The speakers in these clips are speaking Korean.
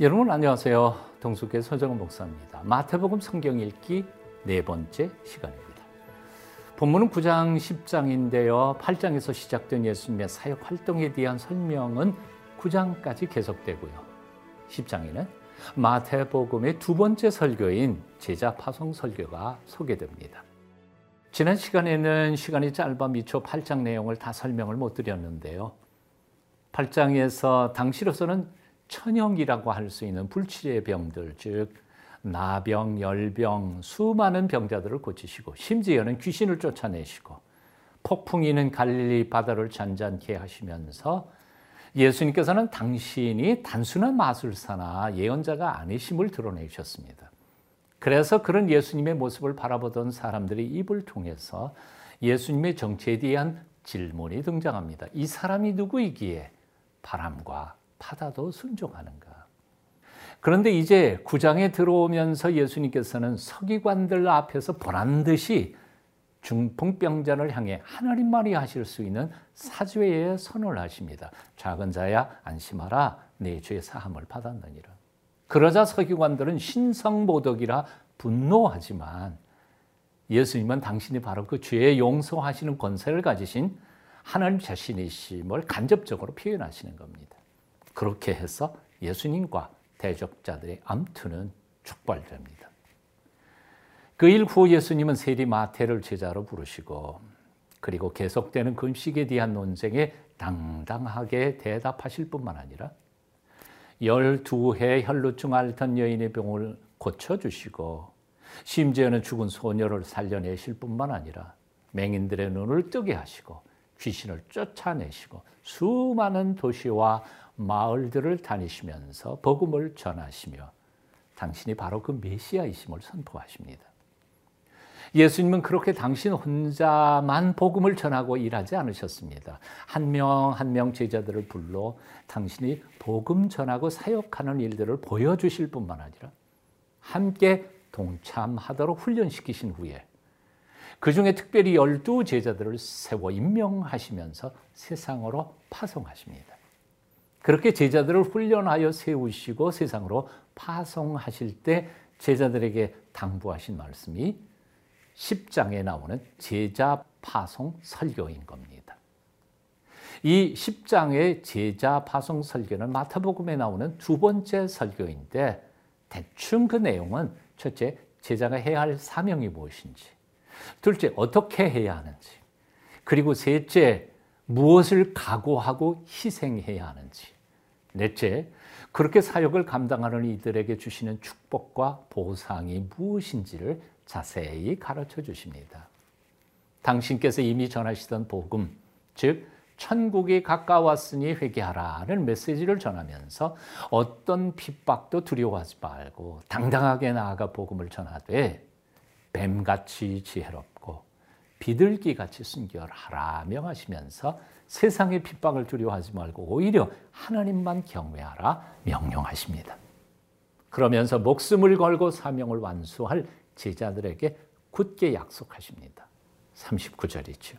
여러분 안녕하세요. 동숙의 서정은 목사입니다. 마태복음 성경 읽기 네 번째 시간입니다. 본문은 9장 10장인데요. 8장에서 시작된 예수님의 사역 활동에 대한 설명은 9장까지 계속되고요. 10장에는 마태복음의 두 번째 설교인 제자 파송 설교가 소개됩니다. 지난 시간에는 시간이 짧아 미처 8장 내용을 다 설명을 못 드렸는데요. 8장에서 당시로서는 천형이라고 할 수 있는 불치의 병들, 즉 나병, 열병, 수많은 병자들을 고치시고 심지어는 귀신을 쫓아내시고 폭풍이는 갈릴리 바다를 잔잔케 하시면서 예수님께서는 당신이 단순한 마술사나 예언자가 아니심을 드러내셨습니다. 그래서 그런 예수님의 모습을 바라보던 사람들의 입을 통해서 예수님의 정체에 대한 질문이 등장합니다. 이 사람이 누구이기에 바람과 바다도 순종하는가? 그런데 이제 구장에 들어오면서 예수님께서는 서기관들 앞에서 보란 듯이 중풍병자를 향해 하나님만이 하실 수 있는 사죄의 선을 하십니다. 작은 자야 안심하라 내 죄 사함을 받았느니라. 그러자 서기관들은 신성모독이라 분노하지만 예수님은 당신이 바로 그 죄의 용서하시는 권세를 가지신 하나님 자신이심을 간접적으로 표현하시는 겁니다. 그렇게 해서 예수님과 대적자들의 암투는 촉발됩니다. 그 일 후 예수님은 세리 마태를 제자로 부르시고 그리고 계속되는 금식에 대한 논쟁에 당당하게 대답하실 뿐만 아니라 12해 혈루증 앓던 여인의 병을 고쳐주시고 심지어는 죽은 소녀를 살려내실 뿐만 아니라 맹인들의 눈을 뜨게 하시고 귀신을 쫓아내시고 수많은 도시와 마을들을 다니시면서 복음을 전하시며 당신이 바로 그 메시아이심을 선포하십니다. 예수님은 그렇게 당신 혼자만 복음을 전하고 일하지 않으셨습니다. 한 명 한 명 제자들을 불러 당신이 복음 전하고 사역하는 일들을 보여주실 뿐만 아니라 함께 동참하도록 훈련시키신 후에 그 중에 특별히 열두 제자들을 세워 임명하시면서 세상으로 파송하십니다. 그렇게 제자들을 훈련하여 세우시고 세상으로 파송하실 때 제자들에게 당부하신 말씀이 10장에 나오는 제자 파송 설교인 겁니다. 이 10장의 제자 파송 설교는 마태복음에 나오는 두 번째 설교인데 대충 그 내용은 첫째 제자가 해야 할 사명이 무엇인지 둘째 어떻게 해야 하는지 그리고 셋째 무엇을 각오하고 희생해야 하는지. 넷째, 그렇게 사역을 감당하는 이들에게 주시는 축복과 보상이 무엇인지를 자세히 가르쳐 주십니다. 당신께서 이미 전하시던 복음, 즉, 천국이 가까웠으니 회개하라는 메시지를 전하면서 어떤 핍박도 두려워하지 말고 당당하게 나아가 복음을 전하되 뱀같이 지혜롭고 비둘기같이 순결하라 명하시면서 세상의 핍박을 두려워하지 말고 오히려 하나님만 경외하라 명령하십니다. 그러면서 목숨을 걸고 사명을 완수할 제자들에게 굳게 약속하십니다. 39절이죠.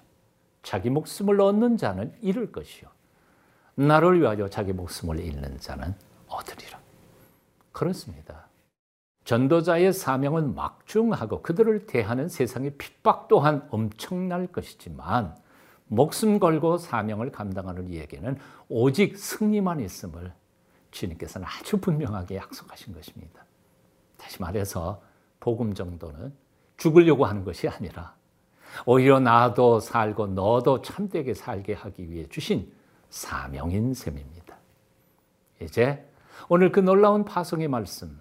자기 목숨을 얻는 자는 잃을 것이요. 나를 위하여 자기 목숨을 잃는 자는 얻으리라. 그렇습니다. 전도자의 사명은 막중하고 그들을 대하는 세상의 핍박 또한 엄청날 것이지만 목숨 걸고 사명을 감당하는 이에게는 오직 승리만 있음을 주님께서는 아주 분명하게 약속하신 것입니다. 다시 말해서 복음 정도는 죽으려고 하는 것이 아니라 오히려 나도 살고 너도 참되게 살게 하기 위해 주신 사명인 셈입니다. 이제 오늘 그 놀라운 파송의 말씀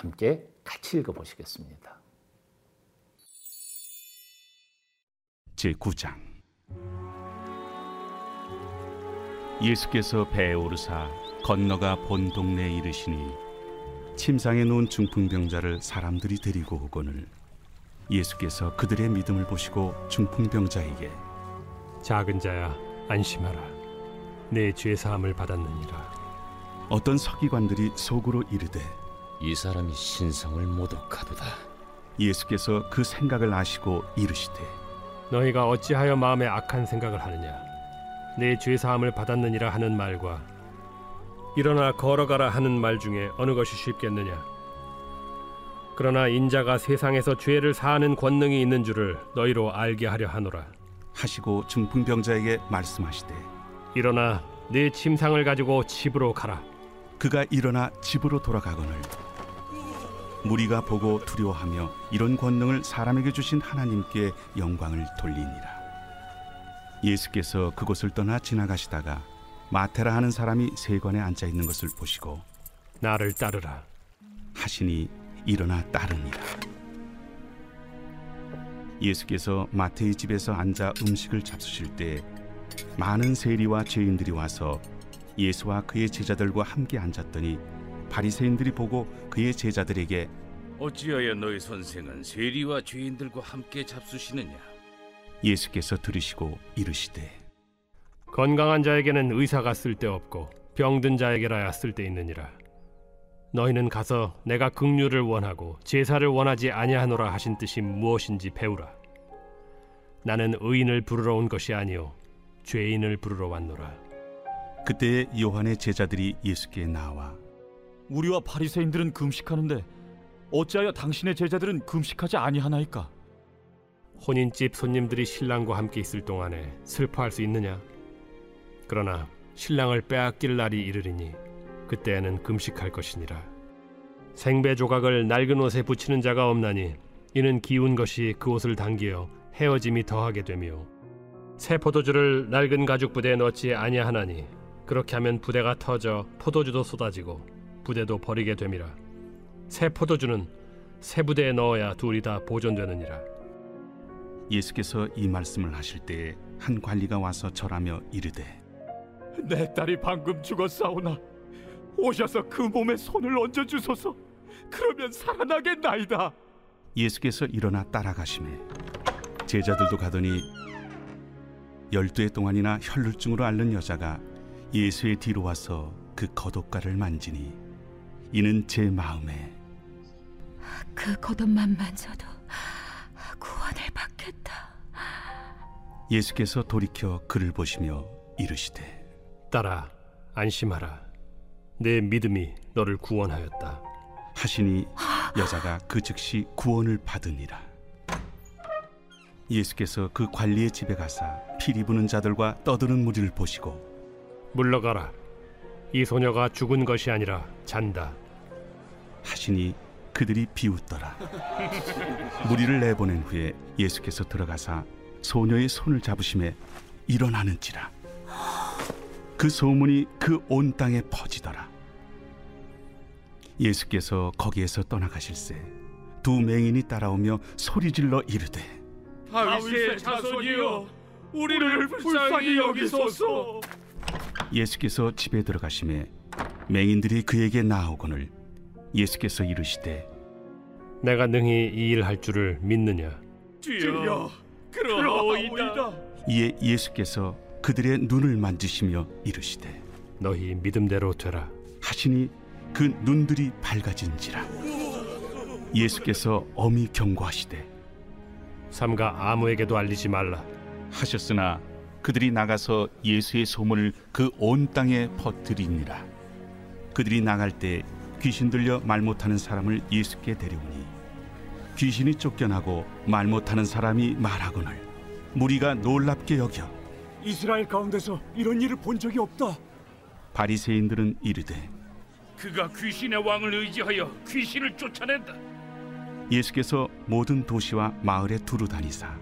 함께 같이 읽어보시겠습니다. 제9장. 예수께서 배에 오르사 건너가 본 동네에 이르시니 침상에 누운 중풍병자를 사람들이 데리고 오거늘 예수께서 그들의 믿음을 보시고 중풍병자에게 작은 자야 안심하라. 내 죄 사함을 받았느니라. 어떤 서기관들이 속으로 이르되 이 사람이 신성을 모독하도다. 예수께서 그 생각을 아시고 이르시되 너희가 어찌하여 마음에 악한 생각을 하느냐 내 죄 사함을 받았느니라 하는 말과 일어나 걸어가라 하는 말 중에 어느 것이 쉽겠느냐? 그러나 인자가 세상에서 죄를 사하는 권능이 있는 줄을 너희로 알게 하려 하노라. 하시고 중풍병자에게 말씀하시되 일어나 네 침상을 가지고 집으로 가라. 그가 일어나 집으로 돌아가거늘 무리가 보고 두려워하며 이런 권능을 사람에게 주신 하나님께 영광을 돌리니라. 예수께서 그곳을 떠나 지나가시다가 마테라 하는 사람이 세관에 앉아 있는 것을 보시고 나를 따르라. 하시니 일어나 따르니라. 예수께서 마태의 집에서 앉아 음식을 잡수실 때 많은 세리와 죄인들이 와서 예수와 그의 제자들과 함께 앉았더니 바리새인들이 보고 그의 제자들에게 어찌하여 너희 선생은 세리와 죄인들과 함께 잡수시느냐? 예수께서 들으시고 이르시되 건강한 자에게는 의사가 쓸데없고 병든 자에게라야 쓸데있느니라. 너희는 가서 내가 긍휼을 원하고 제사를 원하지 아니하노라 하신 뜻이 무엇인지 배우라. 나는 의인을 부르러 온 것이 아니요 죄인을 부르러 왔노라. 그때 요한의 제자들이 예수께 나와 우리와 바리새인들은 금식하는데 어찌하여 당신의 제자들은 금식하지 아니하나이까? 혼인집 손님들이 신랑과 함께 있을 동안에 슬퍼할 수 있느냐? 그러나 신랑을 빼앗길 날이 이르리니 그때에는 금식할 것이니라. 생배 조각을 낡은 옷에 붙이는 자가 없나니 이는 기운 것이 그 옷을 당기어 헤어짐이 더하게 되며 새 포도주를 낡은 가죽 부대에 넣지 아니하나니 그렇게 하면 부대가 터져 포도주도 쏟아지고 부대도 버리게 됨이라. 새 포도주는 새 부대에 넣어야 둘이 다 보존되느니라. 예수께서 이 말씀을 하실 때에 한 관리가 와서 절하며 이르되 내 딸이 방금 죽었사오나 오셔서 그 몸에 손을 얹어 주소서. 그러면 살아나겠나이다. 예수께서 일어나 따라가심에 제자들도 가더니 열두 해 동안이나 혈루증으로 앓는 여자가 예수의 뒤로 와서 그 겉옷가를 만지니 이는 제 마음에 그 겉옷만 만져도 구원을 받겠다. 예수께서 돌이켜 그를 보시며 이르시되 딸아 안심하라. 내 믿음이 너를 구원하였다. 하시니 여자가 그 즉시 구원을 받으니라. 예수께서 그 관리의 집에 가사 피리 부는 자들과 떠드는 무리를 보시고 물러가라. 이 소녀가 죽은 것이 아니라 잔다. 하시니 그들이 비웃더라. 무리를 내보낸 후에 예수께서 들어가사 소녀의 손을 잡으심에 일어나는지라. 그 소문이 그 온 땅에 퍼지더라. 예수께서 거기에서 떠나가실새 두 맹인이 따라오며 소리질러 이르되 다윗의 자손이여 우리를 불쌍히 여기소서. 예수께서 집에 들어가심에 맹인들이 그에게 나오거늘 예수께서 이르시되 내가 능히 이 일 할 줄을 믿느냐? 주여 그러하오이다. 이에 예수께서 그들의 눈을 만지시며 이르시되 너희 믿음대로 되라. 하시니 그 눈들이 밝아진지라 예수께서 엄히 경고하시되 삼가 아무에게도 알리지 말라. 하셨으나 그들이 나가서 예수의 소문을 그 온 땅에 퍼뜨리니라 그들이 나갈 때 귀신 들려 말 못하는 사람을 예수께 데려오니 귀신이 쫓겨나고 말 못하는 사람이 말하거늘 무리가 놀랍게 여겨 이스라엘 가운데서 이런 일을 본 적이 없다. 바리새인들은 이르되 그가 귀신의 왕을 의지하여 귀신을 쫓아낸다. 예수께서 모든 도시와 마을에 두루 다니사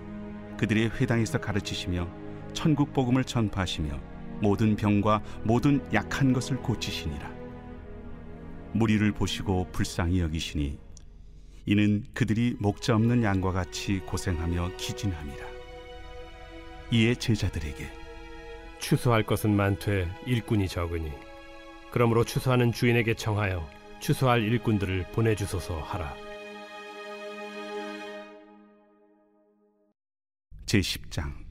그들의 회당에서 가르치시며 천국 복음을 전파하시며 모든 병과 모든 약한 것을 고치시니라. 무리를 보시고 불쌍히 여기시니 이는 그들이 목자 없는 양과 같이 고생하며 기진함이라. 이에 제자들에게 추수할 것은 많되 일꾼이 적으니 그러므로 추수하는 주인에게 청하여 추수할 일꾼들을 보내주소서 하라. 제10장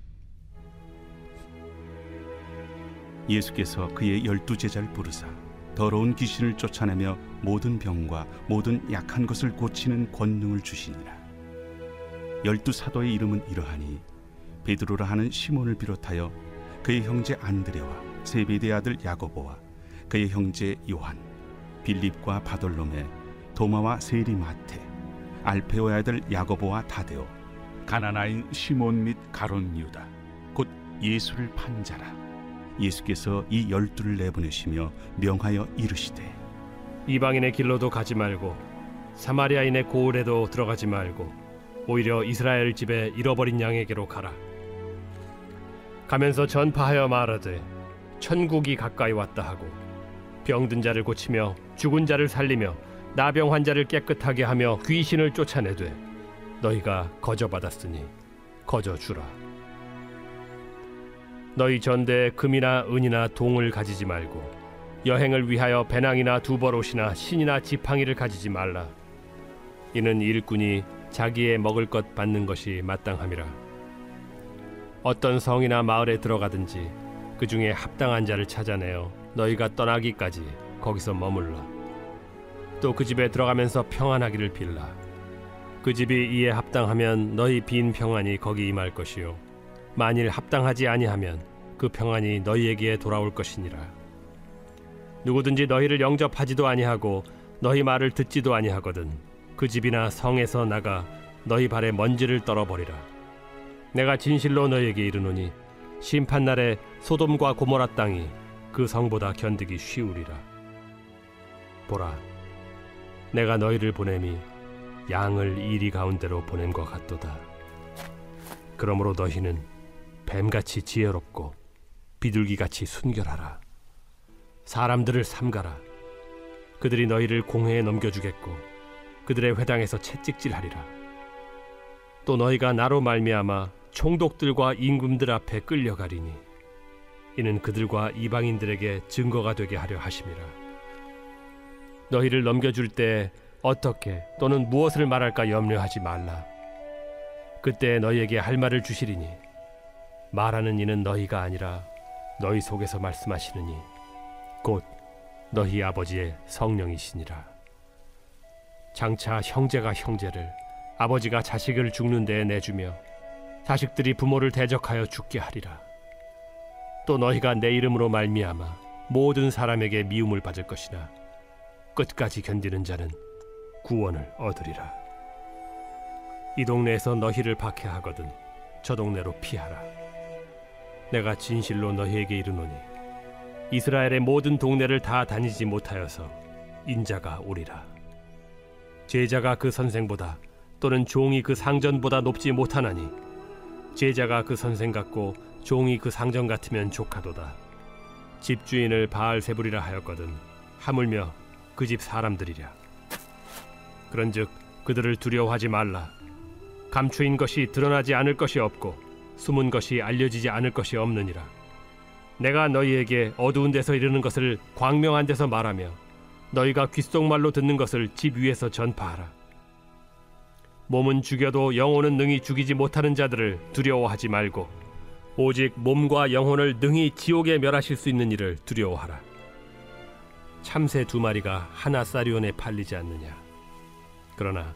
예수께서 그의 열두 제자를 부르사 더러운 귀신을 쫓아내며 모든 병과 모든 약한 것을 고치는 권능을 주시니라 열두 사도의 이름은 이러하니 베드로라 하는 시몬을 비롯하여 그의 형제 안드레와 세베대 아들 야고보와 그의 형제 요한, 빌립과 바돌로메, 도마와 세리 마테, 알페오의 아들 야고보와 타데오, 가나나인 시몬 및 가론 유다, 곧 예수를 판 자라. 예수께서 이 열두를 내보내시며 명하여 이르시되 이방인의 길로도 가지 말고 사마리아인의 고을에도 들어가지 말고 오히려 이스라엘 집에 잃어버린 양에게로 가라. 가면서 전파하여 말하되 천국이 가까이 왔다 하고 병든 자를 고치며 죽은 자를 살리며 나병 환자를 깨끗하게 하며 귀신을 쫓아내되 너희가 거저 받았으니 거저 주라. 너희 전대에 금이나 은이나 동을 가지지 말고 여행을 위하여 배낭이나 두벌옷이나 신이나 지팡이를 가지지 말라. 이는 일꾼이 자기의 먹을 것 받는 것이 마땅함이라. 어떤 성이나 마을에 들어가든지 그 중에 합당한 자를 찾아내어 너희가 떠나기까지 거기서 머물러. 또그 집에 들어가면서 평안하기를 빌라. 그 집이 이에 합당하면 너희 빈 평안이 거기 임할 것이요. 만일 합당하지 아니하면 그 평안이 너희에게 돌아올 것이니라. 누구든지 너희를 영접하지도 아니하고 너희 말을 듣지도 아니하거든 그 집이나 성에서 나가 너희 발에 먼지를 떨어버리라. 내가 진실로 너희에게 이르노니 심판 날에 소돔과 고모라 땅이 그 성보다 견디기 쉬우리라. 보라, 내가 너희를 보냄이 양을 이리 가운데로 보냄과 같도다. 그러므로 너희는 뱀같이 지혜롭고 비둘기같이 순결하라. 사람들을 삼가라. 그들이 너희를 공회에 넘겨주겠고 그들의 회당에서 채찍질하리라. 또 너희가 나로 말미암아 총독들과 임금들 앞에 끌려가리니 이는 그들과 이방인들에게 증거가 되게 하려 하심이라. 너희를 넘겨줄 때 어떻게 또는 무엇을 말할까 염려하지 말라. 그때 너희에게 할 말을 주시리니 말하는 이는 너희가 아니라 너희 속에서 말씀하시느니 곧 너희 아버지의 성령이시니라. 장차 형제가 형제를 아버지가 자식을 죽는 데에 내주며 자식들이 부모를 대적하여 죽게 하리라. 또 너희가 내 이름으로 말미암아 모든 사람에게 미움을 받을 것이나 끝까지 견디는 자는 구원을 얻으리라. 이 동네에서 너희를 박해하거든 저 동네로 피하라. 내가 진실로 너희에게 이르노니 이스라엘의 모든 동네를 다 다니지 못하여서 인자가 오리라. 제자가 그 선생보다 또는 종이 그 상전보다 높지 못하나니 제자가 그 선생 같고 종이 그 상전 같으면 족하도다. 집주인을 바알 세불이라 하였거든 하물며 그 집 사람들이랴. 그런즉 그들을 두려워하지 말라. 감추인 것이 드러나지 않을 것이 없고 숨은 것이 알려지지 않을 것이 없느니라. 내가 너희에게 어두운 데서 이르는 것을 광명한 데서 말하며 너희가 귓속말로 듣는 것을 집 위에서 전파하라. 몸은 죽여도 영혼은 능히 죽이지 못하는 자들을 두려워하지 말고 오직 몸과 영혼을 능히 지옥에 멸하실 수 있는 일을 두려워하라. 참새 두 마리가 하나 쌀이온에 팔리지 않느냐. 그러나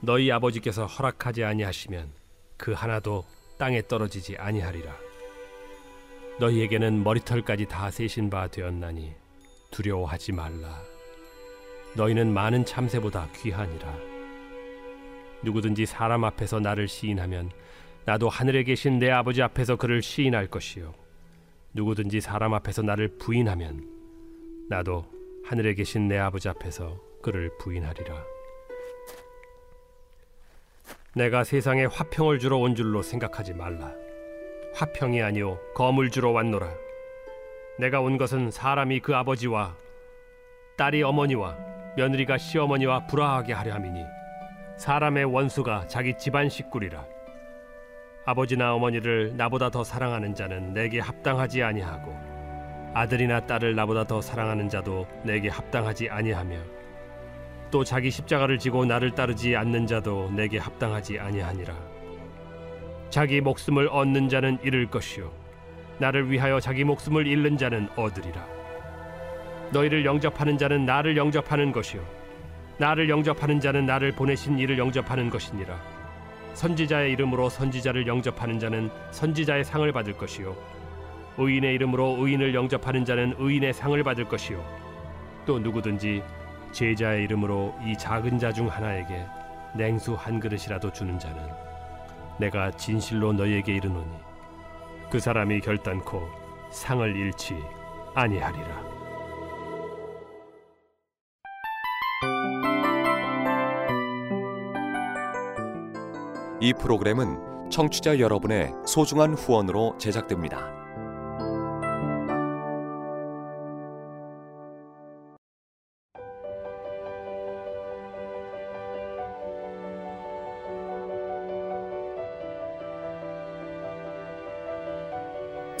너희 아버지께서 허락하지 아니하시면 그 하나도 땅에 떨어지지 아니하리라. 너희에게는 머리털까지 다 세신 바 되었나니 두려워하지 말라. 너희는 많은 참새보다 귀하니라. 누구든지 사람 앞에서 나를 시인하면 나도 하늘에 계신 내 아버지 앞에서 그를 시인할 것이요. 누구든지 사람 앞에서 나를 부인하면 나도 하늘에 계신 내 아버지 앞에서 그를 부인하리라. 내가 세상에 화평을 주러 온 줄로 생각하지 말라. 화평이 아니요 검을 주러 왔노라. 내가 온 것은 사람이 그 아버지와 딸이 어머니와 며느리가 시어머니와 불화하게 하려 함이니 사람의 원수가 자기 집안 식구리라. 아버지나 어머니를 나보다 더 사랑하는 자는 내게 합당하지 아니하고 아들이나 딸을 나보다 더 사랑하는 자도 내게 합당하지 아니하며 또 자기 십자가를 지고 나를 따르지 않는 자도 내게 합당하지 아니하니라. 자기 목숨을 얻는 자는 잃을 것이요 나를 위하여 자기 목숨을 잃는 자는 얻으리라. 너희를 영접하는 자는 나를 영접하는 것이요 나를 영접하는 자는 나를 보내신 이를 영접하는 것이니라. 선지자의 이름으로 선지자를 영접하는 자는 선지자의 상을 받을 것이요 의인의 이름으로 의인을 영접하는 자는 의인의 상을 받을 것이요 또 누구든지 제자의 이름으로 이 작은 자 중 하나에게 냉수 한 그릇이라도 주는 자는 내가 진실로 너희에게 이르노니 그 사람이 결단코 상을 잃지 아니하리라. 이 프로그램은 청취자 여러분의 소중한 후원으로 제작됩니다.